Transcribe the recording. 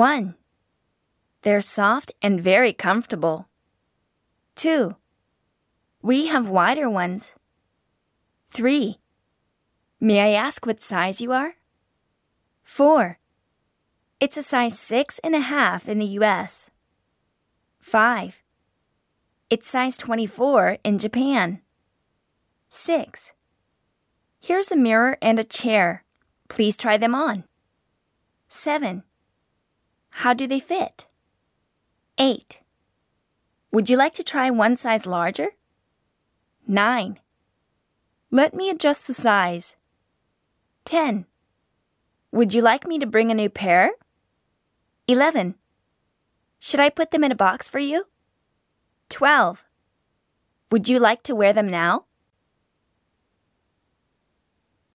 1. They're soft and very comfortable. 2. We have wider ones. 3. May I ask what size you are? 4. It's a size six and a half in the US. 5. It's size 24 in Japan. 6. Here's a mirror and a chair. Please try them on. 7. How do they fit? 8. Would you like to try one size larger? 9. Let me adjust the size. 10. Would you like me to bring a new pair? 11. Should I put them in a box for you? 12. Would you like to wear them now?